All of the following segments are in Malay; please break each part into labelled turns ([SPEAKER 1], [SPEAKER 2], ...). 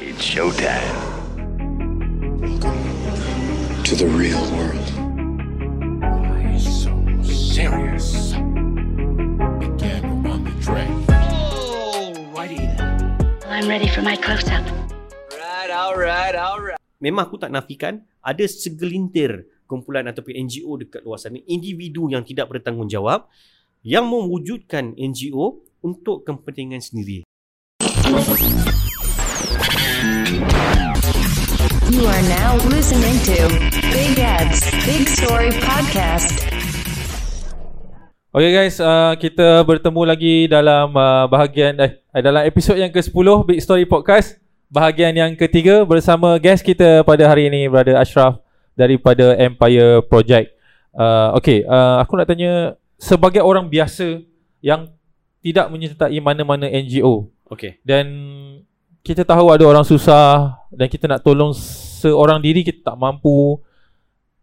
[SPEAKER 1] It's showtime.
[SPEAKER 2] to the real world.
[SPEAKER 3] Why so serious? Again on the track.
[SPEAKER 4] I'm ready for my close up.
[SPEAKER 5] memang aku tak nafikan ada segelintir kumpulan ataupun NGO dekat luar sana individu yang tidak bertanggungjawab yang mewujudkan NGO untuk kepentingan sendiri.
[SPEAKER 6] You are now listening to Big Ed's Big Story Podcast.
[SPEAKER 7] Okay guys, uh, kita bertemu lagi dalam uh, bahagian eh dalam episod yang ke-10 Big Story Podcast. Bahagian yang ketiga bersama guest kita pada hari ini Brother Ashraf daripada Empire Project. Uh, okay, uh, aku nak tanya sebagai orang biasa yang tidak menyertai mana-mana NGO
[SPEAKER 5] Okey.
[SPEAKER 7] dan kita tahu ada orang susah dan kita nak tolong seorang diri kita tak mampu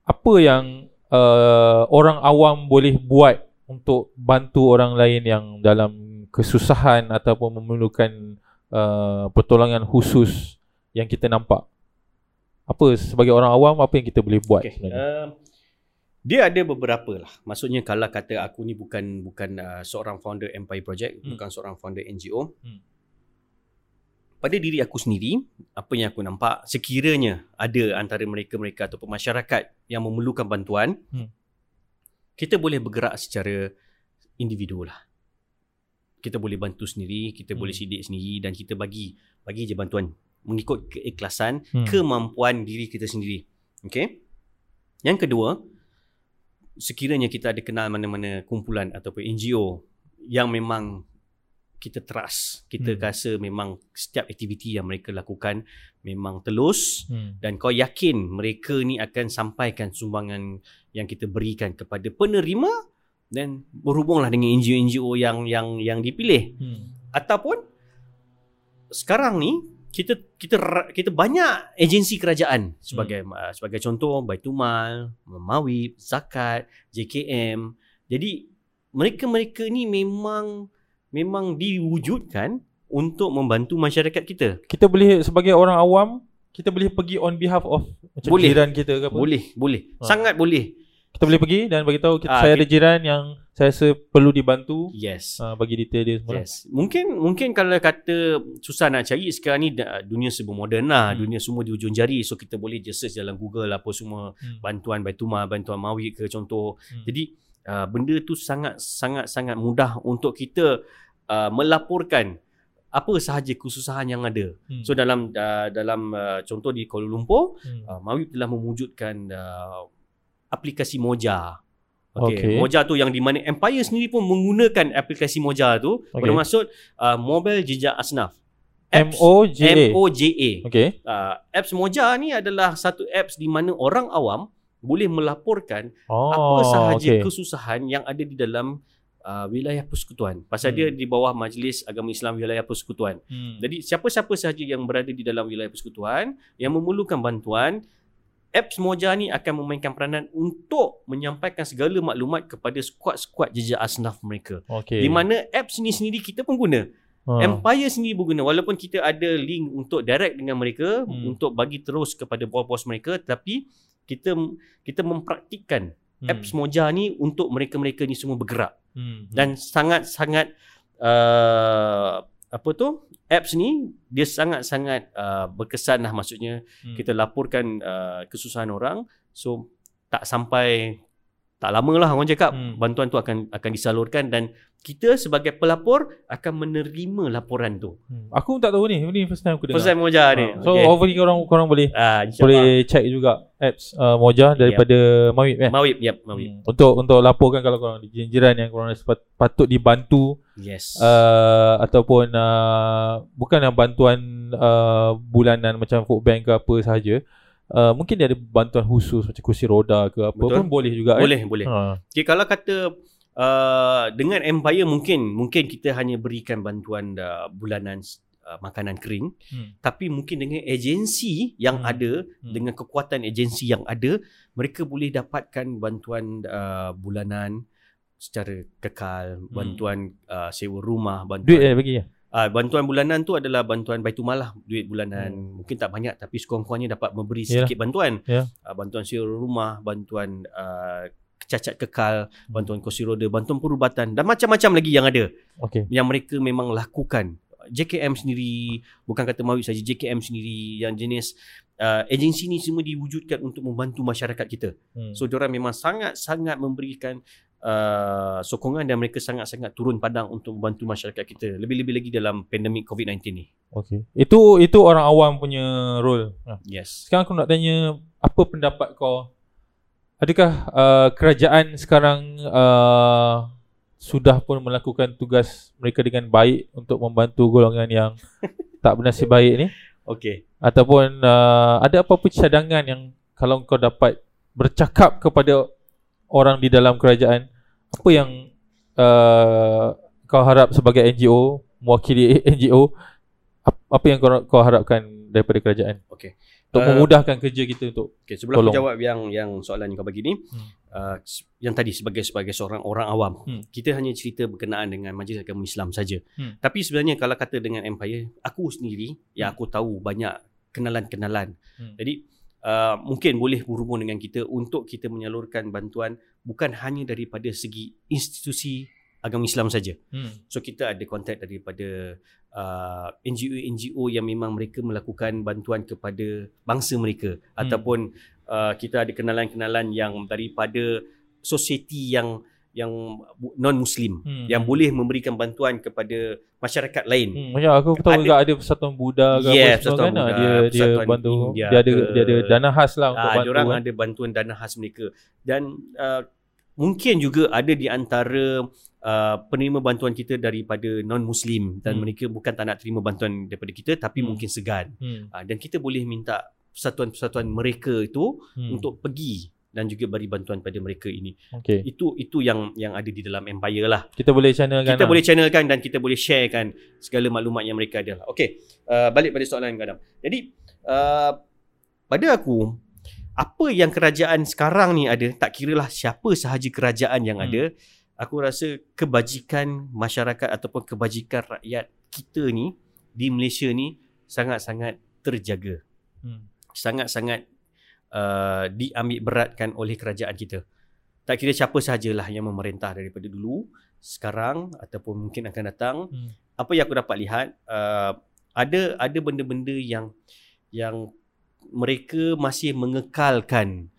[SPEAKER 7] apa yang uh, orang awam boleh buat untuk bantu orang lain yang dalam kesusahan ataupun memerlukan uh, pertolongan khusus yang kita nampak apa sebagai orang awam apa yang kita boleh buat
[SPEAKER 5] Okey.
[SPEAKER 7] sebenarnya
[SPEAKER 5] Uh, dia ada beberapa lah. Maksudnya kalau kata aku ni bukan bukan uh, seorang founder Empire Project,
[SPEAKER 7] Hmm.
[SPEAKER 5] bukan seorang founder NGO.
[SPEAKER 7] Hmm.
[SPEAKER 5] Pada diri aku sendiri, apa yang aku nampak sekiranya ada antara mereka-mereka ataupun masyarakat yang memerlukan bantuan,
[SPEAKER 7] Hmm.
[SPEAKER 5] kita boleh bergerak secara individu lah. Kita boleh bantu sendiri, kita
[SPEAKER 7] Hmm.
[SPEAKER 5] boleh sidik sendiri dan kita bagi bagi je bantuan mengikut keikhlasan,
[SPEAKER 7] Hmm.
[SPEAKER 5] kemampuan diri kita sendiri. Okay? Yang kedua, sekiranya kita ada kenal mana-mana kumpulan ataupun NGO yang memang kita trust, kita
[SPEAKER 7] Hmm.
[SPEAKER 5] rasa memang setiap aktiviti yang mereka lakukan memang telus
[SPEAKER 7] hmm.
[SPEAKER 5] dan kau yakin mereka ni akan sampaikan sumbangan yang kita berikan kepada penerima dan berhubunglah dengan NGO-NGO yang yang yang dipilih
[SPEAKER 7] Hmm.
[SPEAKER 5] ataupun sekarang ni kita kita kita banyak agensi kerajaan sebagai hmm. uh, sebagai contoh Baitumal, Mawib, Zakat, JKM. Jadi mereka-mereka ni memang memang diwujudkan untuk membantu masyarakat kita.
[SPEAKER 7] kita boleh sebagai orang awam kita boleh pergi on behalf of macam
[SPEAKER 5] Boleh.
[SPEAKER 7] jiran kita ke apa
[SPEAKER 5] Boleh, boleh.
[SPEAKER 7] Ha.
[SPEAKER 5] Sangat boleh.
[SPEAKER 7] kita boleh pergi dan bagi tahu kita,
[SPEAKER 5] Ah,
[SPEAKER 7] saya
[SPEAKER 5] kita-
[SPEAKER 7] ada jiran yang saya rasa perlu dibantu
[SPEAKER 5] Yes.
[SPEAKER 7] uh, bagi detail dia semua lah.
[SPEAKER 5] Yes. Mungkin mungkin kalau kata susah nak cari sekarang ni dunia serba moden lah.
[SPEAKER 7] Hmm.
[SPEAKER 5] Dunia semua di ujung jari. So kita boleh je search dalam Google apa semua
[SPEAKER 7] Hmm.
[SPEAKER 5] bantuan Baituma, bantuan Mawi ke contoh.
[SPEAKER 7] Hmm.
[SPEAKER 5] Jadi uh, benda tu sangat sangat sangat mudah untuk kita uh, melaporkan apa sahaja kesusahan yang ada.
[SPEAKER 7] Hmm.
[SPEAKER 5] So dalam uh, dalam uh, contoh di Kuala Lumpur,
[SPEAKER 7] Hmm.
[SPEAKER 5] uh, Mawi telah mewujudkan uh, aplikasi Moja.
[SPEAKER 7] Okey.
[SPEAKER 5] Okay. Moja tu yang di mana Empire sendiri pun menggunakan aplikasi Moja tu
[SPEAKER 7] Okey.
[SPEAKER 5] bermaksud uh, Mobile Jejak Asnaf.
[SPEAKER 7] M-O-J-A.
[SPEAKER 5] M-O-J-A.
[SPEAKER 7] Okay.
[SPEAKER 5] Uh, apps Moja ni adalah satu apps di mana orang awam boleh melaporkan
[SPEAKER 7] Oh,
[SPEAKER 5] apa sahaja
[SPEAKER 7] okay.
[SPEAKER 5] kesusahan yang ada di dalam uh, wilayah persekutuan. Pasal
[SPEAKER 7] Hmm.
[SPEAKER 5] dia di bawah Majlis Agama Islam Wilayah Persekutuan.
[SPEAKER 7] Hmm.
[SPEAKER 5] Jadi siapa-siapa sahaja yang berada di dalam wilayah persekutuan yang memerlukan bantuan, apps Moja ni akan memainkan peranan untuk menyampaikan segala maklumat kepada skuad-skuad jejak asnaf mereka.
[SPEAKER 7] okay.
[SPEAKER 5] Di mana apps ni sendiri kita pun guna.
[SPEAKER 7] Ha.
[SPEAKER 5] Empire sendiri pun guna walaupun kita ada link untuk direct dengan mereka
[SPEAKER 7] Hmm.
[SPEAKER 5] untuk bagi terus kepada bos-bos mereka tapi kita kita mempraktikkan
[SPEAKER 7] Hmm.
[SPEAKER 5] apps Moja ni untuk mereka-mereka ni semua bergerak
[SPEAKER 7] Hmm.
[SPEAKER 5] dan sangat-sangat uh, apa tu apps ni dia sangat-sangat uh, berkesan lah maksudnya
[SPEAKER 7] Hmm.
[SPEAKER 5] kita laporkan uh, kesusahan orang so tak sampai tak lama lah orang cakap
[SPEAKER 7] Hmm.
[SPEAKER 5] bantuan tu akan akan disalurkan dan kita sebagai pelapor akan menerima laporan tu
[SPEAKER 7] Hmm. Aku tak tahu ni. Ini first time aku dengar.
[SPEAKER 5] first time Moja ni
[SPEAKER 7] Ha. So hopefully korang korang boleh
[SPEAKER 5] Ah,
[SPEAKER 7] boleh check juga apps uh, Moja daripada Mawib eh.
[SPEAKER 5] Mawib yep Mawib
[SPEAKER 7] Hmm. Untuk untuk laporkan kalau korang ada jiran yang korang rasa pat- patut dibantu
[SPEAKER 5] yes
[SPEAKER 7] uh, ataupun uh, bukan yang bantuan uh, bulanan macam food bank ke apa sahaja. Uh, mungkin dia ada bantuan khusus macam kursi roda ke apa
[SPEAKER 5] Betul.
[SPEAKER 7] pun boleh juga
[SPEAKER 5] boleh boleh
[SPEAKER 7] Eh? Ha.
[SPEAKER 5] Okay, kalau kata uh, dengan Empire mungkin mungkin kita hanya berikan bantuan uh, bulanan uh, makanan kering
[SPEAKER 7] Hmm.
[SPEAKER 5] tapi mungkin dengan agensi yang
[SPEAKER 7] Hmm.
[SPEAKER 5] ada
[SPEAKER 7] Hmm.
[SPEAKER 5] dengan kekuatan agensi yang ada mereka boleh dapatkan bantuan uh, bulanan secara kekal bantuan uh, sewa rumah
[SPEAKER 7] Duit
[SPEAKER 5] bantuan
[SPEAKER 7] eh bagi ya.
[SPEAKER 5] Uh, bantuan bulanan tu adalah bantuan Baitul Mal lah, duit bulanan.
[SPEAKER 7] Hmm.
[SPEAKER 5] Mungkin tak banyak tapi sekurang-kurangnya dapat memberi sedikit bantuan.
[SPEAKER 7] Ya.
[SPEAKER 5] Uh, bantuan sewa rumah, bantuan uh, cacat kekal, bantuan kursi roda, bantuan perubatan dan macam-macam lagi yang ada
[SPEAKER 7] Okey.
[SPEAKER 5] yang mereka memang lakukan. JKM sendiri, bukan kata Mawib saja, JKM sendiri yang jenis uh, agensi ni semua diwujudkan untuk membantu masyarakat kita.
[SPEAKER 7] Hmm.
[SPEAKER 5] So diorang memang sangat-sangat memberikan uh, sokongan dan mereka sangat-sangat turun padang untuk membantu masyarakat kita. Lebih-lebih lagi dalam pandemik COVID-19 ni.
[SPEAKER 7] Okey. Itu itu orang awam punya role. Ha.
[SPEAKER 5] Yes.
[SPEAKER 7] Sekarang aku nak tanya apa pendapat kau? Adakah uh, kerajaan sekarang uh, sudah pun melakukan tugas mereka dengan baik untuk membantu golongan yang tak bernasib baik ni?
[SPEAKER 5] Okay.
[SPEAKER 7] Ataupun uh, ada apa-apa cadangan yang kalau kau dapat bercakap kepada orang di dalam kerajaan, apa yang uh, kau harap sebagai NGO, mewakili NGO, ap- apa yang kau, kau harapkan daripada kerajaan?
[SPEAKER 5] Okay.
[SPEAKER 7] Untuk
[SPEAKER 5] Uh,
[SPEAKER 7] memudahkan kerja kita untuk
[SPEAKER 5] Okay, sebelum
[SPEAKER 7] Tolong.
[SPEAKER 5] aku jawab yang yang soalan yang kau bagi ni,
[SPEAKER 7] Hmm.
[SPEAKER 5] uh, yang tadi sebagai sebagai seorang orang awam,
[SPEAKER 7] Hmm.
[SPEAKER 5] kita hanya cerita berkenaan dengan Majlis Agama Islam saja.
[SPEAKER 7] Hmm.
[SPEAKER 5] Tapi sebenarnya kalau kata dengan Empire, aku sendiri yang aku tahu banyak kenalan-kenalan.
[SPEAKER 7] Hmm.
[SPEAKER 5] Jadi uh, mungkin boleh berhubung dengan kita untuk kita menyalurkan bantuan bukan hanya daripada segi institusi agama Islam saja.
[SPEAKER 7] hmm.
[SPEAKER 5] So kita ada kontak daripada uh, NGO-NGO yang memang mereka melakukan bantuan kepada bangsa mereka
[SPEAKER 7] Hmm.
[SPEAKER 5] ataupun uh, kita ada kenalan-kenalan yang daripada society yang yang non muslim
[SPEAKER 7] Hmm.
[SPEAKER 5] yang boleh memberikan bantuan kepada masyarakat lain.
[SPEAKER 7] Hmm, macam aku tahu
[SPEAKER 5] Ada-
[SPEAKER 7] juga ada persatuan Buddha ke
[SPEAKER 5] Yes,
[SPEAKER 7] apa semua kan ah,
[SPEAKER 5] Buddha,
[SPEAKER 7] dia dia bantu
[SPEAKER 5] India
[SPEAKER 7] dia ada
[SPEAKER 5] ke-
[SPEAKER 7] dia ada dana khas lah untuk
[SPEAKER 5] Ah,
[SPEAKER 7] bantu
[SPEAKER 5] orang
[SPEAKER 7] kan.
[SPEAKER 5] ada bantuan dana khas mereka dan uh, mungkin juga ada di antara uh, penerima bantuan kita daripada non muslim dan
[SPEAKER 7] Hmm.
[SPEAKER 5] mereka bukan tak nak terima bantuan daripada kita tapi
[SPEAKER 7] Hmm.
[SPEAKER 5] mungkin segan.
[SPEAKER 7] Hmm.
[SPEAKER 5] Uh, dan kita boleh minta persatuan-persatuan mereka itu
[SPEAKER 7] hmm.
[SPEAKER 5] untuk pergi dan juga beri bantuan pada mereka ini.
[SPEAKER 7] okey.
[SPEAKER 5] Itu itu yang yang ada di dalam empire lah.
[SPEAKER 7] Kita boleh channelkan.
[SPEAKER 5] Kita
[SPEAKER 7] lah.
[SPEAKER 5] boleh channelkan dan kita boleh sharekan segala maklumat yang mereka ada. Okey, uh, balik pada soalan Gadam. Jadi, uh, pada aku, apa yang kerajaan sekarang ni ada, tak kiralah siapa sahaja kerajaan yang
[SPEAKER 7] Hmm.
[SPEAKER 5] ada, aku rasa kebajikan masyarakat ataupun kebajikan rakyat kita ni di Malaysia ni sangat-sangat terjaga.
[SPEAKER 7] Hmm.
[SPEAKER 5] Sangat-sangat uh, diambil beratkan oleh kerajaan kita. Tak kira siapa sahajalah yang memerintah daripada dulu, sekarang ataupun mungkin akan datang.
[SPEAKER 7] Hmm.
[SPEAKER 5] Apa yang aku dapat lihat, uh, ada ada benda-benda yang yang mereka masih mengekalkan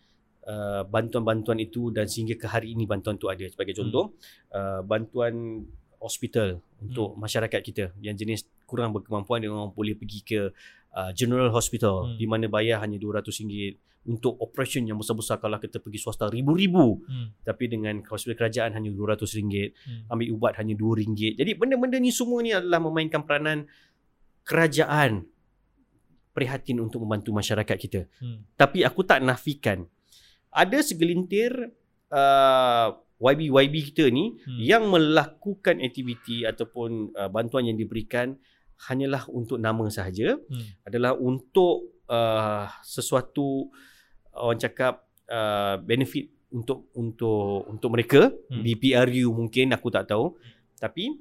[SPEAKER 5] uh, bantuan-bantuan itu dan sehingga ke hari ini bantuan itu ada. Sebagai contoh, uh, bantuan hospital untuk masyarakat kita yang jenis kurang berkemampuan dia orang boleh pergi ke uh, general hospital
[SPEAKER 7] Hmm.
[SPEAKER 5] di mana bayar hanya RM200 untuk operation yang besar-besar kalau kita pergi swasta ribu-ribu
[SPEAKER 7] Hmm.
[SPEAKER 5] tapi dengan hospital kerajaan hanya RM200
[SPEAKER 7] Hmm.
[SPEAKER 5] ambil ubat hanya RM2 jadi benda-benda ni semua ni adalah memainkan peranan kerajaan prihatin untuk membantu masyarakat kita
[SPEAKER 7] Hmm.
[SPEAKER 5] tapi aku tak nafikan ada segelintir uh, YB-YB kita ni
[SPEAKER 7] Hmm.
[SPEAKER 5] yang melakukan aktiviti ataupun uh, bantuan yang diberikan hanyalah untuk nama sahaja
[SPEAKER 7] Hmm.
[SPEAKER 5] adalah untuk uh, sesuatu orang cakap uh, benefit untuk untuk untuk mereka
[SPEAKER 7] Hmm.
[SPEAKER 5] di PRU mungkin aku tak tahu tapi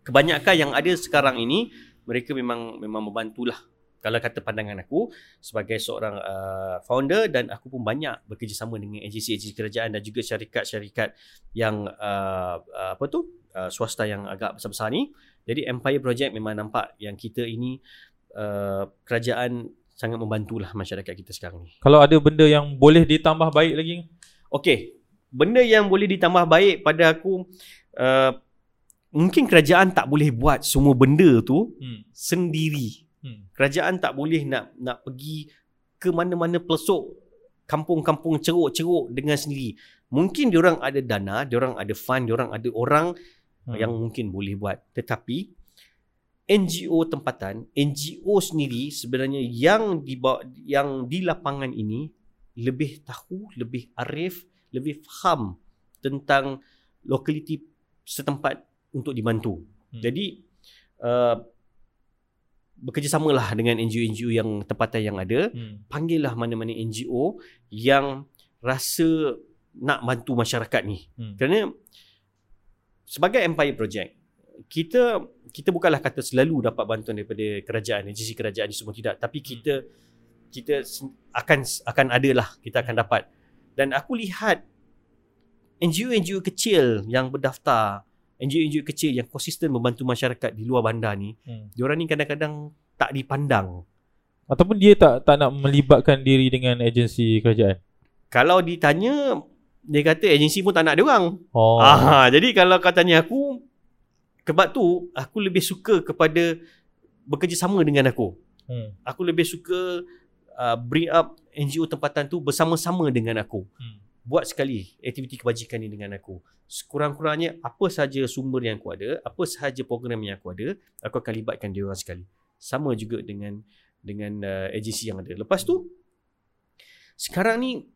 [SPEAKER 5] kebanyakan yang ada sekarang ini mereka memang memang membantulah kalau kata pandangan aku sebagai seorang uh, founder dan aku pun banyak bekerjasama dengan agensi-agensi kerajaan dan juga syarikat-syarikat yang uh, uh, apa tu uh, swasta yang agak besar-besar ni jadi Empire Project memang nampak yang kita ini uh, kerajaan sangat membantulah masyarakat kita sekarang ni.
[SPEAKER 7] Kalau ada benda yang boleh ditambah baik lagi.
[SPEAKER 5] Okey, benda yang boleh ditambah baik pada aku uh, mungkin kerajaan tak boleh buat semua benda tu
[SPEAKER 7] Hmm.
[SPEAKER 5] sendiri.
[SPEAKER 7] Hmm.
[SPEAKER 5] Kerajaan tak boleh nak nak pergi ke mana-mana pelosok kampung-kampung ceruk-ceruk dengan sendiri. Mungkin diorang ada dana, diorang ada fund, diorang ada orang
[SPEAKER 7] Hmm.
[SPEAKER 5] yang mungkin boleh buat. Tetapi NGO tempatan, NGO sendiri sebenarnya yang di yang di lapangan ini lebih tahu, lebih arif, lebih faham tentang lokaliti setempat untuk dibantu.
[SPEAKER 7] Hmm.
[SPEAKER 5] Jadi uh, bekerjasamalah dengan NGO-NGO yang tempatan yang ada,
[SPEAKER 7] Hmm.
[SPEAKER 5] panggillah mana-mana NGO yang rasa nak bantu masyarakat ni.
[SPEAKER 7] Hmm.
[SPEAKER 5] Kerana sebagai Empire Project, kita kita bukanlah kata selalu dapat bantuan daripada kerajaan, agensi kerajaan ni semua tidak, tapi kita kita sen- akan akan ada lah, kita akan dapat. Dan aku lihat NGO-NGO kecil yang berdaftar, NGO-NGO kecil yang konsisten membantu masyarakat di luar bandar ni,
[SPEAKER 7] Hmm.
[SPEAKER 5] diorang ni kadang-kadang tak dipandang.
[SPEAKER 7] Ataupun dia tak tak nak melibatkan diri dengan agensi kerajaan.
[SPEAKER 5] Kalau ditanya, dia kata agensi pun tak nak dia orang.
[SPEAKER 7] Oh.
[SPEAKER 5] Ah, jadi kalau kau tanya aku sebab tu aku lebih suka kepada bekerjasama dengan aku.
[SPEAKER 7] Hmm.
[SPEAKER 5] Aku lebih suka uh, bring up NGO tempatan tu bersama-sama dengan aku.
[SPEAKER 7] Hmm.
[SPEAKER 5] Buat sekali aktiviti kebajikan ni dengan aku. Sekurang-kurangnya apa sahaja sumber yang aku ada, apa sahaja program yang aku ada, aku akan libatkan dia orang sekali. Sama juga dengan dengan uh, agensi yang ada. Lepas tu sekarang ni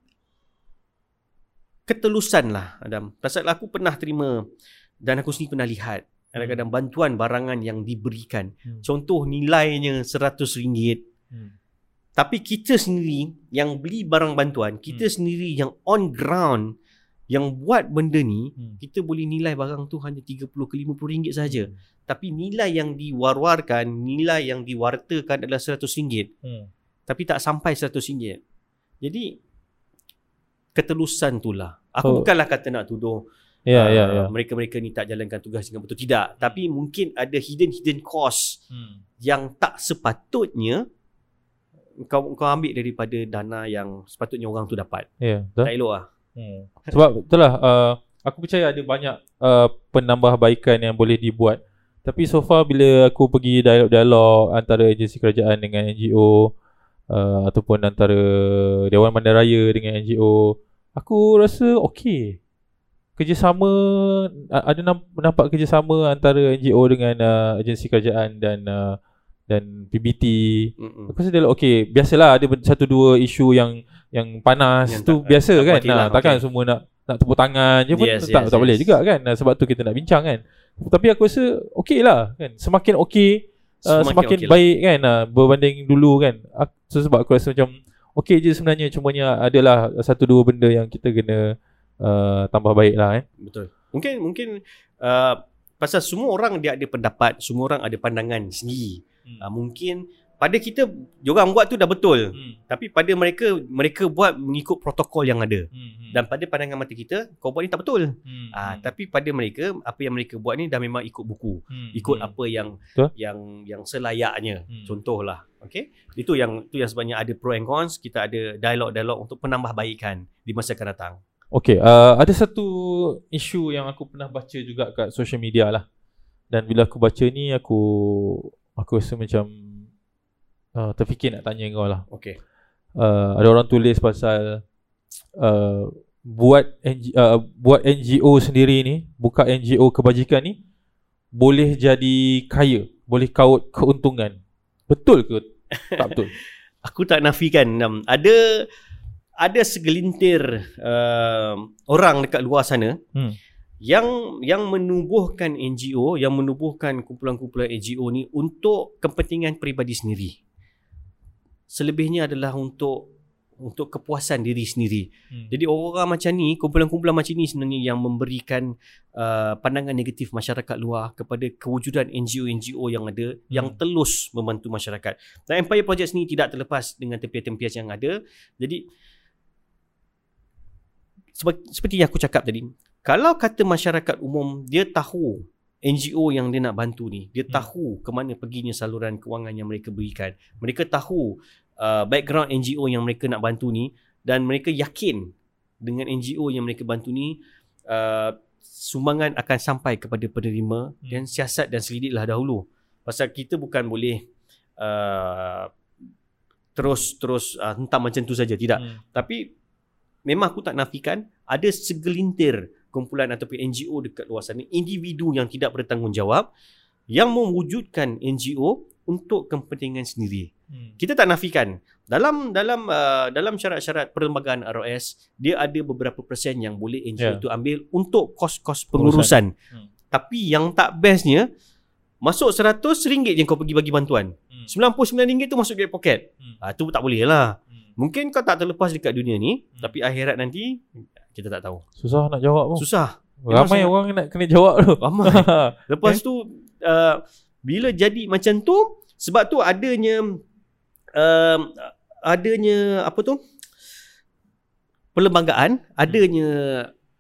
[SPEAKER 5] ketelusan lah Adam. Pasal aku pernah terima dan aku sendiri pernah lihat kadang-kadang bantuan barangan yang diberikan.
[SPEAKER 7] Hmm.
[SPEAKER 5] Contoh nilainya RM100.
[SPEAKER 7] Hmm.
[SPEAKER 5] Tapi kita sendiri yang beli barang bantuan, kita
[SPEAKER 7] Hmm.
[SPEAKER 5] sendiri yang on ground yang buat benda ni,
[SPEAKER 7] Hmm.
[SPEAKER 5] kita boleh nilai barang tu hanya 30 ke 50 ringgit saja.
[SPEAKER 7] Hmm.
[SPEAKER 5] Tapi nilai yang diwar-warkan, nilai yang diwartakan adalah RM100.
[SPEAKER 7] Hmm.
[SPEAKER 5] Tapi tak sampai RM100. Jadi ketelusan itulah. Aku
[SPEAKER 7] Oh.
[SPEAKER 5] bukanlah kata nak tuduh
[SPEAKER 7] Ya, ya, ya.
[SPEAKER 5] mereka-mereka ni tak jalankan tugas dengan betul tidak. Tapi mungkin ada hidden hidden cost
[SPEAKER 7] Hmm.
[SPEAKER 5] yang tak sepatutnya kau kau ambil daripada dana yang sepatutnya orang tu dapat.
[SPEAKER 7] Ya, betul.
[SPEAKER 5] Tak elok lah.
[SPEAKER 7] Hmm. Sebab itulah uh, aku percaya ada banyak uh, penambahbaikan yang boleh dibuat. Tapi so far bila aku pergi dialog-dialog antara agensi kerajaan dengan NGO uh, ataupun antara Dewan Bandaraya dengan NGO, aku rasa okey. Kerjasama ada nam- nampak kerjasama antara NGO dengan uh, agensi kerajaan dan uh, dan PBT
[SPEAKER 5] Mm-mm.
[SPEAKER 7] Aku rasa dia okey, biasalah ada satu dua isu yang yang panas
[SPEAKER 5] Yang
[SPEAKER 7] tu
[SPEAKER 5] tak-
[SPEAKER 7] biasa
[SPEAKER 5] tak
[SPEAKER 7] kan.
[SPEAKER 5] lah,
[SPEAKER 7] Nah, takkan
[SPEAKER 5] okey.
[SPEAKER 7] semua nak nak tepuk tangan je pun
[SPEAKER 5] Yes,
[SPEAKER 7] tak
[SPEAKER 5] yes,
[SPEAKER 7] tak boleh
[SPEAKER 5] yes.
[SPEAKER 7] juga kan. Nah, sebab tu kita nak bincang kan. Tapi aku rasa okey lah kan. Semakin okey uh, semakin
[SPEAKER 5] okey lah.
[SPEAKER 7] baik kan uh, berbanding dulu kan. Aku, so, sebab aku rasa macam okey je sebenarnya cumanya adalah satu dua benda yang kita kena uh, tambah baik lah kan.
[SPEAKER 5] Betul. Mungkin mungkin uh, pasal semua orang dia ada pendapat, semua orang ada pandangan sendiri.
[SPEAKER 7] Hmm.
[SPEAKER 5] Uh, mungkin pada kita diorang buat tu dah betul.
[SPEAKER 7] Hmm.
[SPEAKER 5] Tapi pada mereka mereka buat mengikut protokol yang ada.
[SPEAKER 7] Hmm.
[SPEAKER 5] Dan pada pandangan mata kita kau buat ni tak betul.
[SPEAKER 7] hmm.
[SPEAKER 5] Ah tapi pada mereka apa yang mereka buat ni dah memang ikut buku.
[SPEAKER 7] hmm.
[SPEAKER 5] ikut
[SPEAKER 7] hmm.
[SPEAKER 5] apa yang
[SPEAKER 7] Betul.
[SPEAKER 5] yang yang selayaknya.
[SPEAKER 7] Hmm.
[SPEAKER 5] Contohlah, okey. Itu yang itu yang sebenarnya ada pro and cons, kita ada dialog-dialog untuk penambahbaikan di masa akan datang.
[SPEAKER 7] Okay, uh, ada satu isu yang aku pernah baca juga kat social media lah. Dan bila aku baca ni, aku aku rasa macam uh, terfikir nak tanya kau lah.
[SPEAKER 5] Okey.
[SPEAKER 7] Uh, ada orang tulis pasal uh, buat NG, uh, buat NGO sendiri ni, buka NGO kebajikan ni boleh jadi kaya, boleh kaut keuntungan. Betul ke? Tak betul.
[SPEAKER 5] Aku tak nafikan Nam. Ada ada segelintir uh, orang dekat luar sana
[SPEAKER 7] Hmm.
[SPEAKER 5] Yang yang menubuhkan NGO, yang menubuhkan kumpulan-kumpulan NGO ni untuk kepentingan peribadi sendiri. Selebihnya adalah untuk untuk kepuasan diri sendiri.
[SPEAKER 7] Hmm.
[SPEAKER 5] Jadi orang-orang macam ni, kumpulan-kumpulan macam ni sebenarnya yang memberikan uh, pandangan negatif masyarakat luar kepada kewujudan NGO-NGO yang ada hmm. yang telus membantu masyarakat. Dan Empire Project ni tidak terlepas dengan tempias-tempias yang ada. Jadi seperti, seperti yang aku cakap tadi, kalau kata masyarakat umum dia tahu NGO yang dia nak bantu ni, dia
[SPEAKER 7] Hmm.
[SPEAKER 5] tahu ke mana perginya saluran kewangan yang mereka berikan. Mereka tahu uh, background NGO yang mereka nak bantu ni dan mereka yakin dengan NGO yang mereka bantu ni uh, sumbangan akan sampai kepada penerima
[SPEAKER 7] Hmm.
[SPEAKER 5] dan siasat dan selidiklah dahulu. Pasal kita bukan boleh uh, terus terus uh, hentam macam tu saja tidak.
[SPEAKER 7] Hmm.
[SPEAKER 5] Tapi memang aku tak nafikan ada segelintir kumpulan ataupun NGO dekat luar sana, individu yang tidak bertanggungjawab yang mewujudkan NGO untuk kepentingan sendiri.
[SPEAKER 7] Hmm.
[SPEAKER 5] Kita tak nafikan dalam dalam uh, dalam syarat-syarat perlembagaan ROS dia ada beberapa persen yang boleh NGO
[SPEAKER 7] Ya.
[SPEAKER 5] itu ambil untuk kos-kos pengurusan.
[SPEAKER 7] Hmm.
[SPEAKER 5] Tapi yang tak bestnya masuk 100 ringgit je kau pergi bagi bantuan.
[SPEAKER 7] Hmm.
[SPEAKER 5] 99 ringgit tu masuk duit poket.
[SPEAKER 7] Hmm.
[SPEAKER 5] Ah tu tak boleh lah.
[SPEAKER 7] Hmm.
[SPEAKER 5] Mungkin kau tak terlepas dekat dunia ni,
[SPEAKER 7] Hmm.
[SPEAKER 5] tapi akhirat nanti kita tak tahu.
[SPEAKER 7] Susah nak jawab pun.
[SPEAKER 5] Susah. Memang
[SPEAKER 7] Ramai
[SPEAKER 5] sangat-
[SPEAKER 7] orang nak kena jawab tu.
[SPEAKER 5] Ramai. Lepas tu uh, bila jadi macam tu sebab tu adanya um, adanya apa tu perlembagaan, adanya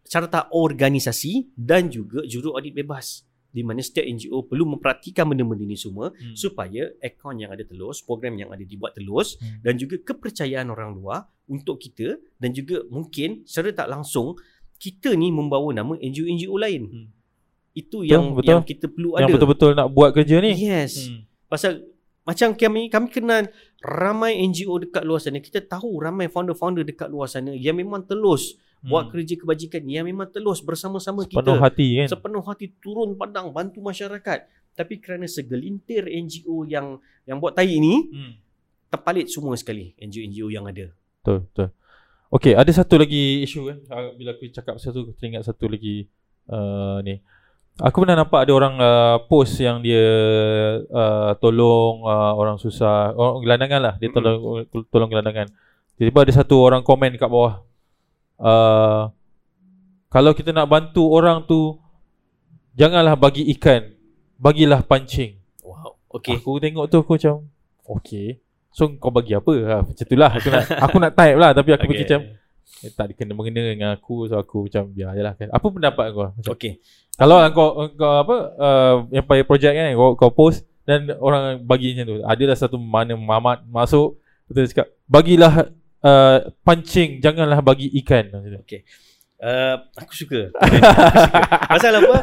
[SPEAKER 5] carta organisasi dan juga juru audit bebas di mana setiap NGO perlu memperhatikan benda-benda ni semua
[SPEAKER 7] Hmm.
[SPEAKER 5] supaya akaun yang ada telus, program yang ada dibuat telus
[SPEAKER 7] Hmm.
[SPEAKER 5] dan juga kepercayaan orang luar untuk kita dan juga mungkin secara tak langsung kita ni membawa nama NGO-NGO lain.
[SPEAKER 7] Hmm.
[SPEAKER 5] Itu
[SPEAKER 7] Betul,
[SPEAKER 5] yang
[SPEAKER 7] betul.
[SPEAKER 5] yang kita perlu
[SPEAKER 7] Yang
[SPEAKER 5] ada.
[SPEAKER 7] betul-betul nak buat kerja ni.
[SPEAKER 5] Yes.
[SPEAKER 7] Hmm.
[SPEAKER 5] Pasal macam kami kami kenal ramai NGO dekat luar sana. Kita tahu ramai founder-founder dekat luar sana yang memang telus buat
[SPEAKER 7] Hmm.
[SPEAKER 5] kerja kebajikan yang memang telus bersama-sama kita.
[SPEAKER 7] hati kan.
[SPEAKER 5] Sepenuh hati turun padang bantu masyarakat. Tapi kerana segelintir NGO yang yang buat tai ni
[SPEAKER 7] Hmm.
[SPEAKER 5] terpalit semua sekali NGO-NGO yang ada.
[SPEAKER 7] Betul, betul. Okay, ada satu lagi isu kan. Bila aku cakap satu, aku teringat satu lagi uh, ni. Aku pernah nampak ada orang uh, post yang dia uh, tolong uh, orang susah, orang gelandangan lah. Dia tolong tolong gelandangan. Tiba-tiba ada satu orang komen kat bawah. Uh, kalau kita nak bantu orang tu, janganlah bagi ikan, bagilah pancing.
[SPEAKER 5] Wow.
[SPEAKER 7] Okay. Aku tengok tu aku macam Okay So kau bagi apa ha, Macam tu lah Aku nak, aku nak type lah Tapi aku okay. fikir macam eh, Tak kena-mengena dengan aku So aku macam Biar je lah kan Apa pendapat kau macam,
[SPEAKER 5] Okay.
[SPEAKER 7] Kalau lah kau, kau apa uh, Yang payah projek kan kau, kau post Dan orang bagi macam tu Adalah satu mana Mamat masuk Betul cakap Bagilah uh, Pancing Janganlah bagi ikan tu.
[SPEAKER 5] Uh, aku suka. aku suka. Pasal apa?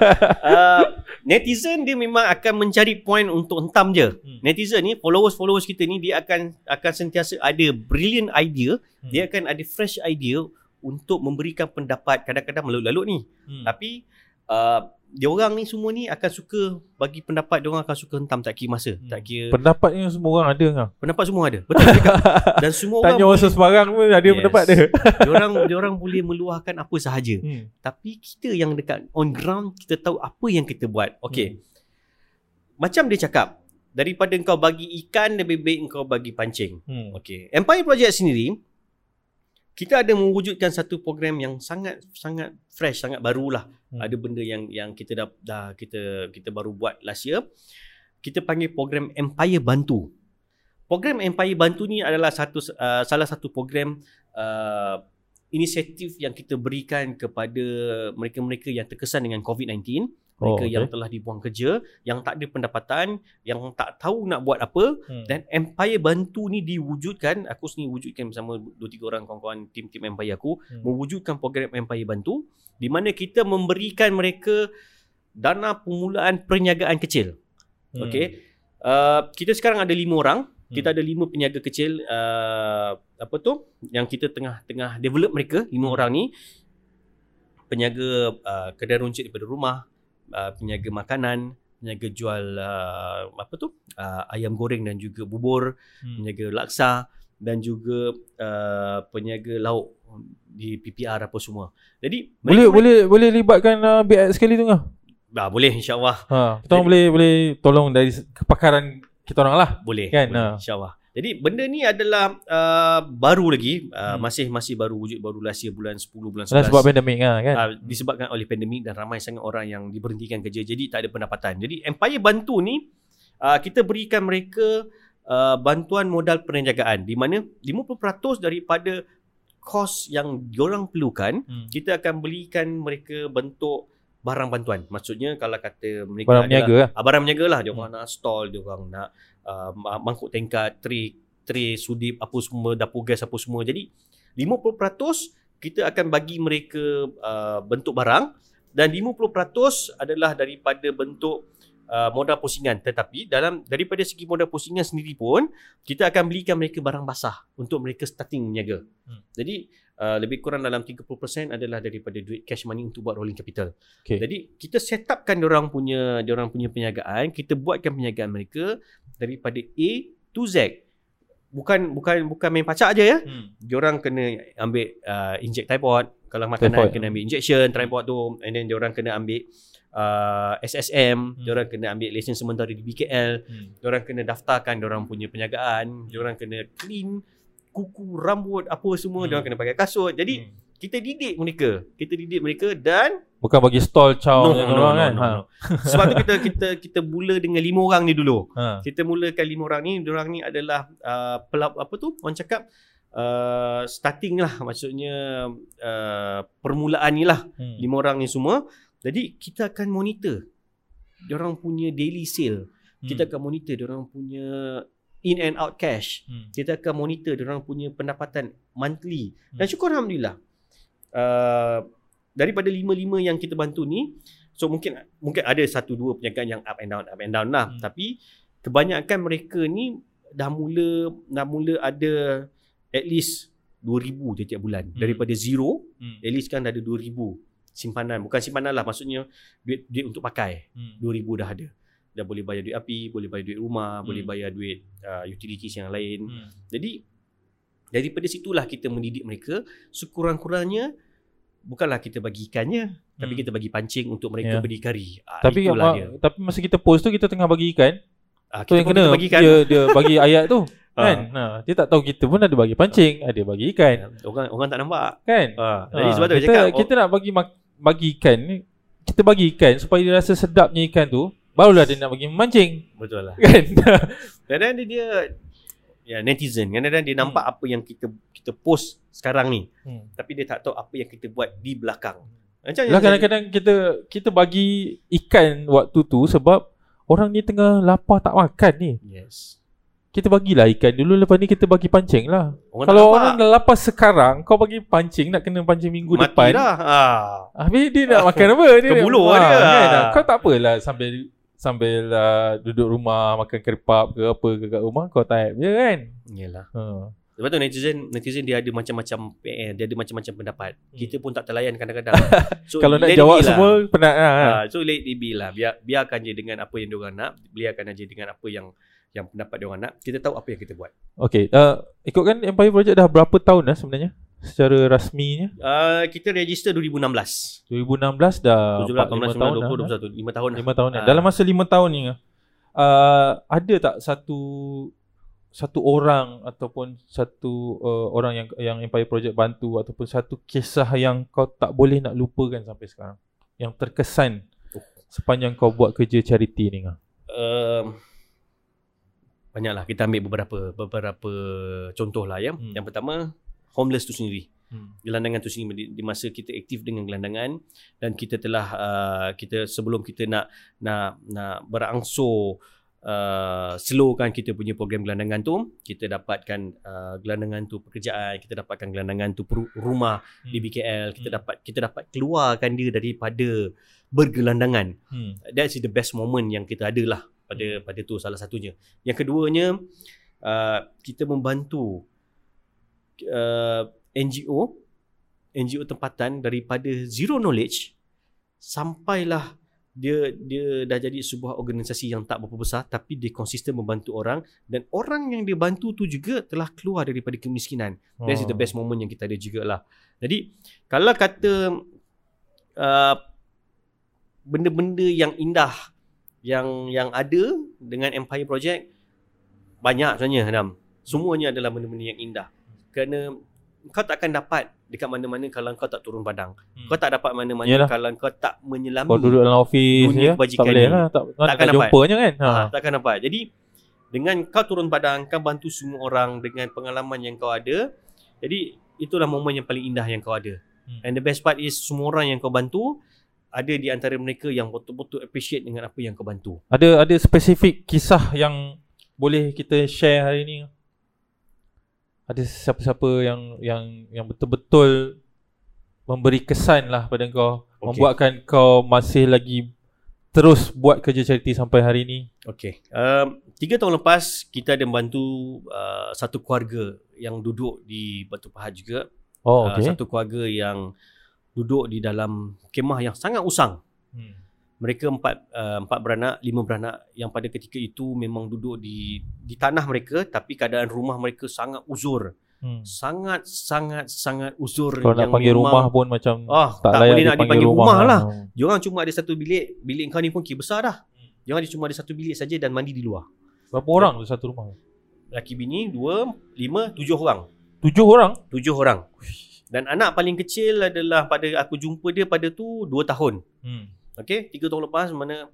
[SPEAKER 5] Uh, netizen dia memang akan mencari point untuk hentam je.
[SPEAKER 7] Hmm.
[SPEAKER 5] Netizen ni followers-followers kita ni dia akan akan sentiasa ada brilliant idea,
[SPEAKER 7] Hmm.
[SPEAKER 5] dia akan ada fresh idea untuk memberikan pendapat kadang-kadang melalut-lalut ni.
[SPEAKER 7] Hmm.
[SPEAKER 5] Tapi uh, dia orang ni semua ni akan suka bagi pendapat dia orang akan suka hentam tak kira masa,
[SPEAKER 7] Hmm.
[SPEAKER 5] tak kira
[SPEAKER 7] Pendapat ni semua orang ada kan
[SPEAKER 5] pendapat semua ada. Betul cakap. Dan semua orang
[SPEAKER 7] Tanya orang sebarang pun ada
[SPEAKER 5] Yes.
[SPEAKER 7] pendapat dia
[SPEAKER 5] dia orang dia orang boleh meluahkan apa sahaja.
[SPEAKER 7] hmm.
[SPEAKER 5] Tapi kita yang dekat on ground kita tahu apa yang kita buat. Okey. Hmm. Macam dia cakap, daripada kau bagi ikan lebih baik kau bagi pancing.
[SPEAKER 7] Hmm.
[SPEAKER 5] Okey. Empire Project sendiri kita ada mewujudkan satu program yang sangat sangat fresh, sangat barulah.
[SPEAKER 7] Hmm.
[SPEAKER 5] Ada benda yang yang kita dah, dah kita kita baru buat last year. Kita panggil program Empire Bantu. Program Empire Bantu ni adalah satu uh, salah satu program uh, inisiatif yang kita berikan kepada mereka-mereka yang terkesan dengan COVID-19, mereka
[SPEAKER 7] Oh,
[SPEAKER 5] yang
[SPEAKER 7] okay.
[SPEAKER 5] telah dibuang kerja, yang tak ada pendapatan, yang tak tahu nak buat apa
[SPEAKER 7] Hmm.
[SPEAKER 5] dan Empire Bantu ni diwujudkan, aku sendiri wujudkan bersama 2 3 orang kawan-kawan tim-tim Empire aku,
[SPEAKER 7] Hmm.
[SPEAKER 5] mewujudkan program Empire Bantu di mana kita memberikan mereka dana permulaan perniagaan kecil.
[SPEAKER 7] Hmm.
[SPEAKER 5] Okey. Uh, kita sekarang ada lima orang. Kita
[SPEAKER 7] Hmm.
[SPEAKER 5] ada lima peniaga kecil uh, apa tu yang kita tengah-tengah develop mereka lima
[SPEAKER 7] Hmm.
[SPEAKER 5] orang ni peniaga uh, kedai runcit daripada rumah, uh, peniaga makanan, peniaga jual uh, apa tu uh, ayam goreng dan juga bubur,
[SPEAKER 7] Hmm.
[SPEAKER 5] peniaga laksa dan juga uh, peniaga lauk di PPR apa semua. Jadi
[SPEAKER 7] Boleh
[SPEAKER 5] mereka-
[SPEAKER 7] boleh boleh libatkan uh, BX sekali tu
[SPEAKER 5] ah, boleh insya-Allah.
[SPEAKER 7] Ha, kita orang boleh boleh tolong dari kepakaran kita orang lah.
[SPEAKER 5] Boleh
[SPEAKER 7] Kan,
[SPEAKER 5] boleh,
[SPEAKER 7] ha.
[SPEAKER 5] InsyaAllah Jadi benda ni adalah uh, Baru lagi uh,
[SPEAKER 7] Hmm.
[SPEAKER 5] Masih masih baru wujud Baru last year bulan 10 Bulan 11
[SPEAKER 7] Sebab sebab pandemik lah kan.
[SPEAKER 5] uh, Disebabkan oleh pandemik Dan ramai sangat orang yang Diberhentikan kerja Jadi tak ada pendapatan Jadi Empire Bantu ni uh, Kita berikan mereka uh, Bantuan modal perniagaan Di mana 50% daripada Kos yang diorang perlukan
[SPEAKER 7] Hmm.
[SPEAKER 5] Kita akan belikan mereka Bentuk Barang bantuan Maksudnya Kalau kata mereka
[SPEAKER 7] Barang
[SPEAKER 5] adalah-
[SPEAKER 7] lah.
[SPEAKER 5] Ah, barang berniaga lah. Dia
[SPEAKER 7] Hmm.
[SPEAKER 5] orang nak stall, dia orang nak uh, ma- mangkuk tingkat, tray, tray sudip apa semua, dapur gas apa semua. Jadi 50% kita akan bagi mereka uh, bentuk barang dan 50% adalah daripada bentuk uh, modal pusingan. Tetapi dalam daripada segi modal pusingan sendiri pun kita akan belikan mereka barang basah untuk mereka starting berniaga.
[SPEAKER 7] Hmm.
[SPEAKER 5] Jadi uh, lebih kurang dalam 30% adalah daripada duit cash money untuk buat rolling capital.
[SPEAKER 7] Okay.
[SPEAKER 5] Jadi kita set upkan orang punya orang punya perniagaan, kita buatkan perniagaan mereka daripada A to Z. Bukan bukan bukan main pacak aja ya.
[SPEAKER 7] Hmm.
[SPEAKER 5] Diorang kena ambil uh, inject tripod, kalau makanan
[SPEAKER 7] Tripod.
[SPEAKER 5] kena ambil injection tripod tu and then diorang kena ambil uh, SSM,
[SPEAKER 7] Hmm.
[SPEAKER 5] diorang kena ambil lesen sementara di BKL,
[SPEAKER 7] Hmm.
[SPEAKER 5] diorang kena daftarkan diorang punya perniagaan, diorang kena clean kuku, rambut, apa semua,
[SPEAKER 7] Hmm.
[SPEAKER 5] diorang kena pakai kasut. Jadi
[SPEAKER 7] Hmm.
[SPEAKER 5] Kita didik mereka. Kita didik mereka dan
[SPEAKER 7] Bukan bagi stall chow
[SPEAKER 5] no,
[SPEAKER 7] no,
[SPEAKER 5] no, no,
[SPEAKER 7] kan.
[SPEAKER 5] no,
[SPEAKER 7] ha.
[SPEAKER 5] no. Sebab tu kita kita kita mula dengan lima orang ni dulu.
[SPEAKER 7] Ha.
[SPEAKER 5] Kita mulakan lima orang ni, orang ni adalah uh, pelap apa tu? Orang cakap uh, starting lah maksudnya uh, permulaan ni lah
[SPEAKER 7] Hmm.
[SPEAKER 5] lima orang ni semua. Jadi kita akan monitor orang punya daily sale. Kita akan monitor orang punya in and out cash.
[SPEAKER 7] Hmm.
[SPEAKER 5] Kita akan monitor orang punya pendapatan monthly.
[SPEAKER 7] Hmm.
[SPEAKER 5] Dan syukur alhamdulillah. Uh, daripada lima-lima yang kita bantu ni, so mungkin mungkin ada satu dua perniagaan yang up and down up and down lah.
[SPEAKER 7] Hmm.
[SPEAKER 5] Tapi kebanyakan mereka ni dah mula dah mula ada at least 2000 tiap-tiap bulan.
[SPEAKER 7] Hmm.
[SPEAKER 5] Daripada zero,
[SPEAKER 7] Hmm.
[SPEAKER 5] at least kan dah ada 2000 simpanan. Bukan simpanan lah maksudnya duit duit untuk pakai.
[SPEAKER 7] Hmm.
[SPEAKER 5] 2000 dah ada. Dah boleh bayar duit api, boleh bayar duit rumah,
[SPEAKER 7] Hmm.
[SPEAKER 5] boleh bayar duit uh, utilities yang lain.
[SPEAKER 7] Hmm.
[SPEAKER 5] Jadi daripada situlah kita mendidik mereka sekurang-kurangnya bukanlah kita bagi ikannya hmm. tapi kita bagi pancing untuk mereka
[SPEAKER 7] Ya.
[SPEAKER 5] berdikari. Ah,
[SPEAKER 7] Tapi
[SPEAKER 5] itulah
[SPEAKER 7] ma-
[SPEAKER 5] dia.
[SPEAKER 7] tapi masa kita post tu kita tengah bagi ikan.
[SPEAKER 5] Ah,
[SPEAKER 7] Tu
[SPEAKER 5] kita
[SPEAKER 7] yang kena
[SPEAKER 5] kita bagi ikan.
[SPEAKER 7] dia dia bagi ayat tu kan.
[SPEAKER 5] Ah.
[SPEAKER 7] Ha, dia tak tahu kita pun ada bagi pancing, ada bagi ikan
[SPEAKER 5] Orang orang tak nampak.
[SPEAKER 7] kan.
[SPEAKER 5] Ah, jadi
[SPEAKER 7] Ha,
[SPEAKER 5] sebab tu
[SPEAKER 7] kita,
[SPEAKER 5] cakap
[SPEAKER 7] kita nak bagi bagi ikan ni kita bagi ikan supaya dia rasa sedapnya ikan tu barulah dia nak bagi memancing
[SPEAKER 5] betul lah.
[SPEAKER 7] kan.
[SPEAKER 5] Dia, dia ya netizen kadang-kadang dia nampak apa yang kita kita post sekarang ni
[SPEAKER 7] hmm.
[SPEAKER 5] tapi dia tak tahu apa yang kita buat di belakang. Macam
[SPEAKER 7] Lah kadang-kadang kita kita bagi ikan waktu tu sebab orang ni tengah lapar tak makan ni.
[SPEAKER 5] yes.
[SPEAKER 7] Kita bagilah ikan dulu lepas ni kita bagi pancing lah.
[SPEAKER 5] Orang
[SPEAKER 7] Kalau orang dah lapar sekarang kau bagi pancing nak kena pancing minggu
[SPEAKER 5] mati
[SPEAKER 7] depan.
[SPEAKER 5] dah. Ah.
[SPEAKER 7] Habis dia nak makan apa? Dia
[SPEAKER 5] Kebuluh
[SPEAKER 7] nak,
[SPEAKER 5] dia.
[SPEAKER 7] Kan? Kau tak apalah sambil sambil uh, duduk rumah makan keripap ke apa ke kat rumah kau type je kan.
[SPEAKER 5] Yalah.
[SPEAKER 7] Ha.
[SPEAKER 5] Sebab tu netizen netizen dia ada macam-macam PN, dia ada macam-macam pendapat.
[SPEAKER 7] Hmm.
[SPEAKER 5] Kita pun tak terlayan kadang-kadang. So
[SPEAKER 7] Kalau nak jawab
[SPEAKER 5] lah.
[SPEAKER 7] semua penat lah. Ha.
[SPEAKER 5] Ah, so let it be lah. Biar biarkan je dengan apa yang diorang nak, biarkan aja dengan apa yang yang pendapat diorang nak. Kita tahu apa yang kita buat.
[SPEAKER 7] Okay. Uh, ikutkan Empire Project dah berapa tahun dah sebenarnya? Secara rasminya.
[SPEAKER 5] Uh, kita register 2016.
[SPEAKER 7] 2016 dah
[SPEAKER 5] 17,
[SPEAKER 7] 4, 5
[SPEAKER 5] 18,
[SPEAKER 7] tahun
[SPEAKER 5] 19,
[SPEAKER 7] dah.
[SPEAKER 5] 20, 21. 5 tahun lah.
[SPEAKER 7] 5 tahun dah.
[SPEAKER 5] Ah.
[SPEAKER 7] Dalam masa 5 tahun ni uh, ada tak satu satu orang ataupun satu uh, orang yang yang Empire Project bantu ataupun satu kisah yang kau tak boleh nak lupakan sampai sekarang yang terkesan sepanjang kau buat kerja charity ni Ngah?
[SPEAKER 5] Um, banyaklah kita ambil beberapa beberapa contoh lah ya.
[SPEAKER 7] Hmm.
[SPEAKER 5] Yang pertama homeless tu sendiri.
[SPEAKER 7] Hmm.
[SPEAKER 5] gelandangan tu sendiri di, di masa kita aktif dengan gelandangan dan kita telah uh, kita sebelum kita nak nak nak berangsur uh, slowkan kita punya program gelandangan tu kita dapatkan uh, gelandangan tu pekerjaan kita dapatkan gelandangan tu peru- rumah
[SPEAKER 7] Hmm.
[SPEAKER 5] di BKL kita
[SPEAKER 7] Hmm.
[SPEAKER 5] dapat kita dapat keluarkan dia daripada bergelandangan
[SPEAKER 7] Hmm.
[SPEAKER 5] that's the best moment yang kita ada lah pada pada tu salah satunya. Yang keduanya uh, kita membantu uh, NGO NGO tempatan daripada zero knowledge sampailah dia dia dah jadi sebuah organisasi yang tak berapa besar tapi dia konsisten membantu orang dan orang yang dia bantu tu juga telah keluar daripada kemiskinan. That's
[SPEAKER 7] Oh.
[SPEAKER 5] the best moment yang kita ada juga lah. Jadi kalau kata uh, benda-benda yang indah yang yang ada dengan Empire Project banyak sebenarnya Adam. Semuanya adalah benda-benda yang indah. Kerana kau tak akan dapat dekat mana-mana kalau kau tak turun padang.
[SPEAKER 7] Hmm.
[SPEAKER 5] Kau tak dapat mana-mana
[SPEAKER 7] Yalah.
[SPEAKER 5] kalau kau tak menyelami.
[SPEAKER 7] Kau duduk dalam office
[SPEAKER 5] dunia
[SPEAKER 7] ya,
[SPEAKER 5] kebajikan
[SPEAKER 7] tak boleh lah tak, tak,
[SPEAKER 5] Takkan
[SPEAKER 7] tak
[SPEAKER 5] dapat.
[SPEAKER 7] jumpa je kan ha.
[SPEAKER 5] Ha, takkan dapat. Jadi dengan kau turun padang, kau bantu semua orang dengan pengalaman yang kau ada. Jadi itulah momen yang paling indah yang kau ada.
[SPEAKER 7] Hmm.
[SPEAKER 5] And the best part is semua orang yang kau bantu ada di antara mereka yang betul-betul appreciate dengan apa yang kau bantu.
[SPEAKER 7] Ada ada spesifik kisah yang boleh kita share hari ni? Ada siapa-siapa yang yang yang betul-betul memberi kesan lah pada kau,
[SPEAKER 5] Okey.
[SPEAKER 7] membuatkan kau masih lagi terus buat kerja charity sampai hari ni.
[SPEAKER 5] Okay. Um, tiga tahun lepas kita ada membantu uh, satu keluarga yang duduk di Batu Pahat juga.
[SPEAKER 7] Oh,
[SPEAKER 5] Uh,
[SPEAKER 7] okey.
[SPEAKER 5] satu keluarga yang duduk di dalam kemah yang sangat usang.
[SPEAKER 7] Hmm.
[SPEAKER 5] Mereka empat uh, empat beranak, lima beranak yang pada ketika itu memang duduk di di tanah mereka tapi keadaan rumah mereka sangat uzur.
[SPEAKER 7] Hmm.
[SPEAKER 5] Sangat sangat sangat uzur
[SPEAKER 7] Kalau nak panggil
[SPEAKER 5] memang-
[SPEAKER 7] rumah pun macam
[SPEAKER 5] Ah,
[SPEAKER 7] tak,
[SPEAKER 5] tak
[SPEAKER 7] layak
[SPEAKER 5] boleh nak dipanggil rumah lah.
[SPEAKER 7] Hmm.
[SPEAKER 5] Diorang cuma ada satu bilik, bilik kau ni pun kira besar dah. Diorang ada cuma ada satu bilik saja dan mandi di luar.
[SPEAKER 7] Berapa orang tu satu rumah?
[SPEAKER 5] Laki bini dua, lima, tujuh orang.
[SPEAKER 7] Tujuh orang?
[SPEAKER 5] Tujuh orang. Dan anak paling kecil adalah pada aku jumpa dia pada tu 2 tahun.
[SPEAKER 7] Hmm.
[SPEAKER 5] Okey, 3 tahun lepas mana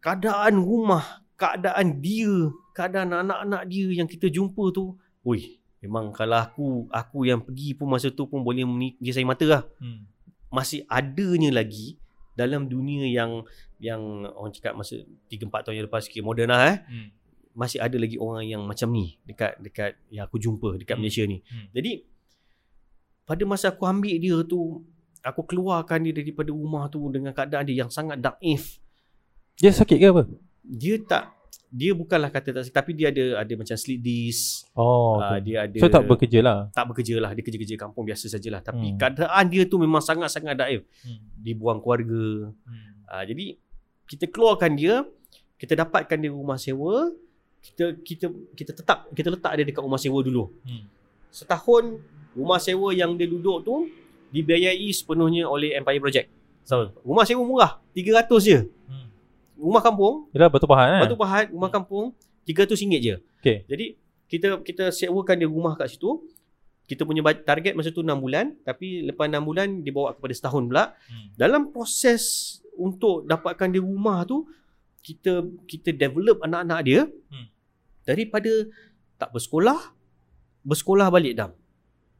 [SPEAKER 5] keadaan rumah, keadaan dia, keadaan anak-anak dia yang kita jumpa tu, oi, memang kalau aku aku yang pergi pun masa tu pun boleh meni- dia saya mata lah.
[SPEAKER 7] Hmm.
[SPEAKER 5] Masih adanya lagi dalam dunia yang yang orang cakap masa 3 4 tahun yang lepas sikit moden lah eh.
[SPEAKER 7] Hmm.
[SPEAKER 5] Masih ada lagi orang yang macam ni dekat dekat yang aku jumpa dekat
[SPEAKER 7] Hmm.
[SPEAKER 5] Malaysia ni.
[SPEAKER 7] Hmm.
[SPEAKER 5] Jadi pada masa aku ambil dia tu aku keluarkan dia daripada rumah tu dengan keadaan dia yang sangat daif.
[SPEAKER 7] Dia sakit ke apa?
[SPEAKER 5] Dia tak dia bukanlah kata tak sakit tapi dia ada ada macam sleep disc.
[SPEAKER 7] Oh,
[SPEAKER 5] Ah,
[SPEAKER 7] okay.
[SPEAKER 5] dia ada
[SPEAKER 7] So tak bekerja lah.
[SPEAKER 5] tak bekerja lah dia kerja-kerja kampung biasa sajalah tapi
[SPEAKER 7] Hmm.
[SPEAKER 5] keadaan dia tu memang sangat-sangat daif
[SPEAKER 7] Hmm.
[SPEAKER 5] dibuang keluarga
[SPEAKER 7] Hmm.
[SPEAKER 5] uh, jadi kita keluarkan dia kita dapatkan dia rumah sewa kita kita kita tetap kita letak dia dekat rumah sewa dulu
[SPEAKER 7] Hmm.
[SPEAKER 5] setahun rumah sewa yang dia duduk tu dibiayai sepenuhnya oleh Empire Project so, rumah sewa murah 300 je
[SPEAKER 7] Hmm.
[SPEAKER 5] rumah kampung
[SPEAKER 7] Yelah batu pahat kan?
[SPEAKER 5] Batu Pahat rumah kampung RM300 je.
[SPEAKER 7] Okey.
[SPEAKER 5] Jadi kita kita sewakan dia rumah kat situ. Kita punya target masa tu 6 bulan tapi lepas 6 bulan dibawa kepada setahun pula.
[SPEAKER 7] Hmm.
[SPEAKER 5] Dalam proses untuk dapatkan dia rumah tu kita kita develop anak-anak dia
[SPEAKER 7] Hmm.
[SPEAKER 5] daripada tak bersekolah bersekolah balik dam.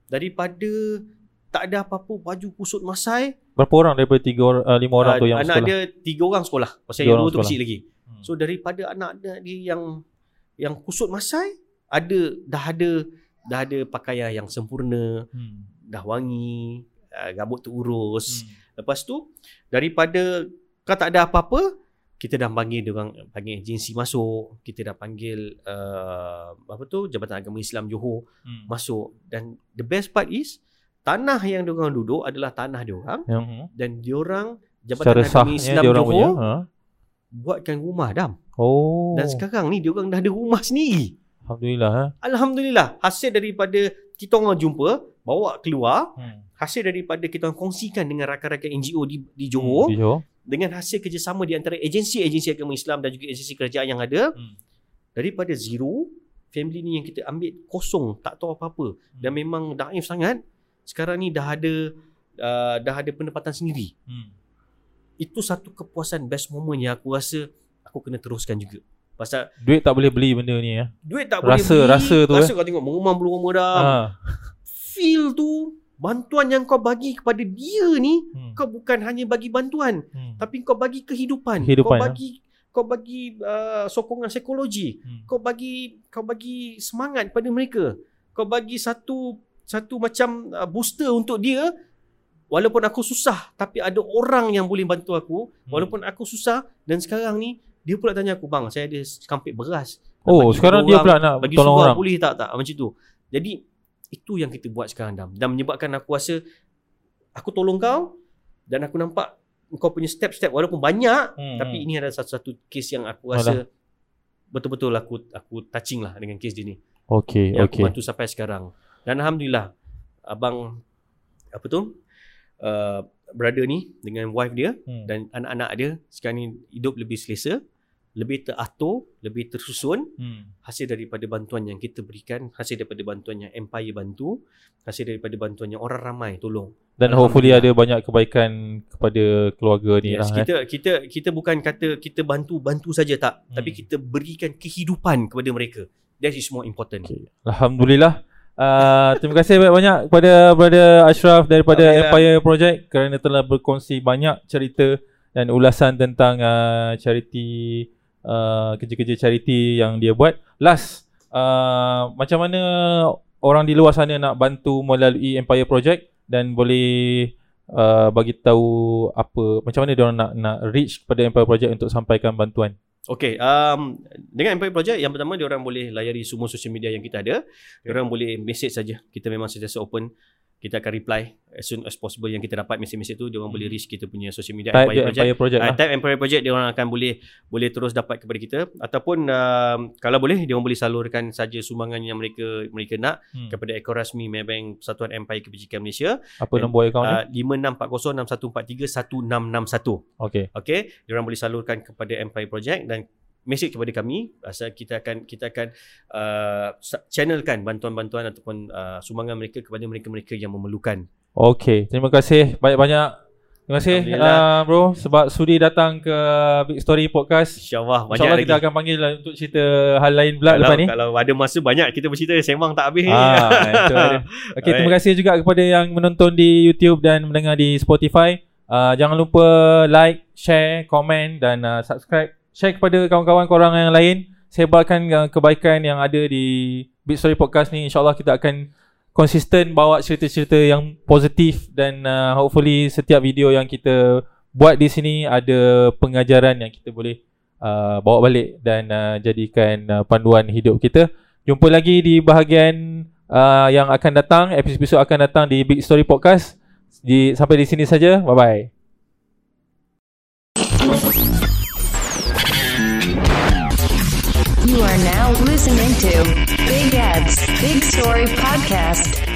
[SPEAKER 5] Daripada tak ada apa-apa baju kusut masai
[SPEAKER 7] Berapa orang daripada tiga orang, uh, lima orang
[SPEAKER 5] ah,
[SPEAKER 7] tu yang
[SPEAKER 5] anak
[SPEAKER 7] sekolah?
[SPEAKER 5] dia tiga orang sekolah. Pasal
[SPEAKER 7] Tiga
[SPEAKER 5] yang dua tu kecil lagi.
[SPEAKER 7] Hmm.
[SPEAKER 5] So daripada anak dia dia yang yang kusut masai ada dah ada dah ada pakaian yang sempurna,
[SPEAKER 7] Hmm.
[SPEAKER 5] dah wangi, uh, rambut terurus.
[SPEAKER 7] Hmm.
[SPEAKER 5] Lepas tu daripada kau tak ada apa-apa, kita dah panggil dia orang panggil agensi masuk, kita dah panggil uh, apa tu Jabatan Agama Islam Johor
[SPEAKER 7] Hmm.
[SPEAKER 5] masuk dan the best part is tanah yang dia orang duduk adalah tanah dia orang
[SPEAKER 7] Yang hmm.
[SPEAKER 5] dan dia orang Jabatan
[SPEAKER 7] secara
[SPEAKER 5] Agama
[SPEAKER 7] sahnya
[SPEAKER 5] Islam
[SPEAKER 7] dia orang
[SPEAKER 5] Johor
[SPEAKER 7] punya, ha?
[SPEAKER 5] buatkan rumah dam.
[SPEAKER 7] Oh.
[SPEAKER 5] Dan sekarang ni dia orang dah ada rumah sendiri.
[SPEAKER 7] Alhamdulillah ha.
[SPEAKER 5] Alhamdulillah hasil daripada kita orang jumpa bawa keluar
[SPEAKER 7] Hmm.
[SPEAKER 5] hasil daripada kita orang kongsikan dengan rakan-rakan NGO di di Johor
[SPEAKER 7] Di Johor.
[SPEAKER 5] dengan hasil kerjasama di antara agensi-agensi agama Islam dan juga agensi kerajaan yang ada
[SPEAKER 7] Hmm.
[SPEAKER 5] daripada zero family ni yang kita ambil kosong tak tahu apa-apa dan memang daif sangat sekarang ni dah ada uh, dah ada pendapatan sendiri
[SPEAKER 7] Hmm.
[SPEAKER 5] itu satu kepuasan best moment yang aku rasa aku kena teruskan juga pasal
[SPEAKER 7] Duit tak boleh beli benda ni ya.
[SPEAKER 5] duit tak
[SPEAKER 7] Rasa-
[SPEAKER 5] boleh beli
[SPEAKER 7] rasa tu,
[SPEAKER 5] rasa
[SPEAKER 7] eh.
[SPEAKER 5] kau tengok mengumam bulu rumah dah
[SPEAKER 7] Ha.
[SPEAKER 5] feel tu bantuan yang kau bagi kepada dia ni
[SPEAKER 7] Hmm.
[SPEAKER 5] kau bukan hanya bagi bantuan
[SPEAKER 7] Hmm.
[SPEAKER 5] tapi kau bagi kehidupan,
[SPEAKER 7] Kehidupan,
[SPEAKER 5] kau
[SPEAKER 7] ya.
[SPEAKER 5] bagi kau bagi uh, sokongan psikologi
[SPEAKER 7] Hmm.
[SPEAKER 5] kau bagi kau bagi semangat pada mereka kau bagi satu satu macam uh, booster untuk dia walaupun aku susah tapi ada orang yang boleh bantu aku
[SPEAKER 7] Hmm.
[SPEAKER 5] walaupun aku susah dan sekarang ni dia pula tanya aku bang saya ada sekampit beras.
[SPEAKER 7] Oh, sekarang dia pula nak
[SPEAKER 5] bagi
[SPEAKER 7] tolong orang.
[SPEAKER 5] boleh tak tak macam tu. Jadi itu yang kita buat sekarang Dam. Dan menyebabkan aku rasa aku tolong kau dan aku nampak kau punya step-step walaupun banyak
[SPEAKER 7] Hmm,
[SPEAKER 5] tapi ini adalah satu-satu kes yang aku rasa betul-betul aku aku touching lah dengan kes dia ni.
[SPEAKER 7] Okey,
[SPEAKER 5] yang aku
[SPEAKER 7] okey.
[SPEAKER 5] bantu sampai sekarang dan alhamdulillah abang apa tu uh, brother ni dengan wife dia
[SPEAKER 7] Hmm.
[SPEAKER 5] dan anak-anak dia sekarang ni hidup lebih selesa lebih teratur lebih tersusun
[SPEAKER 7] Hmm.
[SPEAKER 5] hasil daripada bantuan yang kita berikan hasil daripada bantuan yang Empire bantu hasil daripada bantuan yang orang ramai tolong
[SPEAKER 7] Dan hopefully ada banyak kebaikan kepada keluarga ni
[SPEAKER 5] yes,
[SPEAKER 7] lah. eh.
[SPEAKER 5] kita kita kita bukan kata kita bantu bantu saja tak
[SPEAKER 7] Hmm.
[SPEAKER 5] tapi kita berikan kehidupan kepada mereka that is more important
[SPEAKER 7] Okay. Alhamdulillah. Uh, terima kasih banyak-banyak kepada Brother Ashraf daripada
[SPEAKER 5] Alhamdulillah.
[SPEAKER 7] Empire Project kerana telah berkongsi banyak cerita dan ulasan tentang uh, charity uh, kerja-kerja charity yang dia buat. Last, uh, macam mana orang di luar sana nak bantu melalui Empire Project dan boleh uh, bagi tahu apa macam mana dia orang nak nak reach kepada Empire Project untuk sampaikan bantuan.
[SPEAKER 5] Okay, um, dengan Empire Project yang pertama dia orang boleh layari semua social media yang kita ada. Dia orang boleh message saja. Kita memang sentiasa open. Kita akan reply as soon as possible yang kita dapat mesej-mesej tu. Dia orang boleh reach kita punya social media
[SPEAKER 7] Type
[SPEAKER 5] Empire Project.
[SPEAKER 7] Empire Project
[SPEAKER 5] Uh, type Empire Project dia orang akan boleh boleh terus dapat kepada kita ataupun um, kalau boleh dia orang boleh salurkan saja sumbangan yang mereka mereka nak
[SPEAKER 7] Hmm.
[SPEAKER 5] kepada akaun rasmi Maybank Persatuan Empire Kebajikan Malaysia
[SPEAKER 7] Apa nombor akaun ni?
[SPEAKER 5] uh, 564061431661.
[SPEAKER 7] Okay.
[SPEAKER 5] Okey, dia orang boleh salurkan kepada Empire Project dan message kepada kami asal kita akan kita akan uh, channelkan bantuan-bantuan ataupun uh, sumbangan mereka kepada mereka-mereka yang memerlukan.
[SPEAKER 7] Okay, terima kasih banyak-banyak. Terima kasih uh, bro sebab sudi datang ke Big Story Podcast.
[SPEAKER 5] InsyaAllah banyak
[SPEAKER 7] InsyaAllah
[SPEAKER 5] lagi.
[SPEAKER 7] kita akan panggil lah untuk cerita hal lain pula
[SPEAKER 5] kalau,
[SPEAKER 7] lepas ni.
[SPEAKER 5] kalau ada masa banyak kita bercerita sembang tak habis ni.
[SPEAKER 7] Ah, itu ada. Okay, terima kasih juga kepada yang menonton di YouTube dan mendengar di Spotify. Uh, jangan lupa like, share, komen dan uh, subscribe. Share kepada kawan-kawan korang yang lain. Sebarkan uh, kebaikan yang ada di Big Story Podcast ni. InsyaAllah kita akan konsisten bawa cerita-cerita yang positif dan uh, hopefully setiap video yang kita buat di sini ada pengajaran yang kita boleh uh, bawa balik dan uh, jadikan uh, panduan hidup kita. Jumpa lagi di bahagian uh, yang akan datang, episod-episod akan datang di Big Story Podcast. Di sampai di sini saja. Bye bye.
[SPEAKER 6] Now listening to Big Ads Big Story Podcast.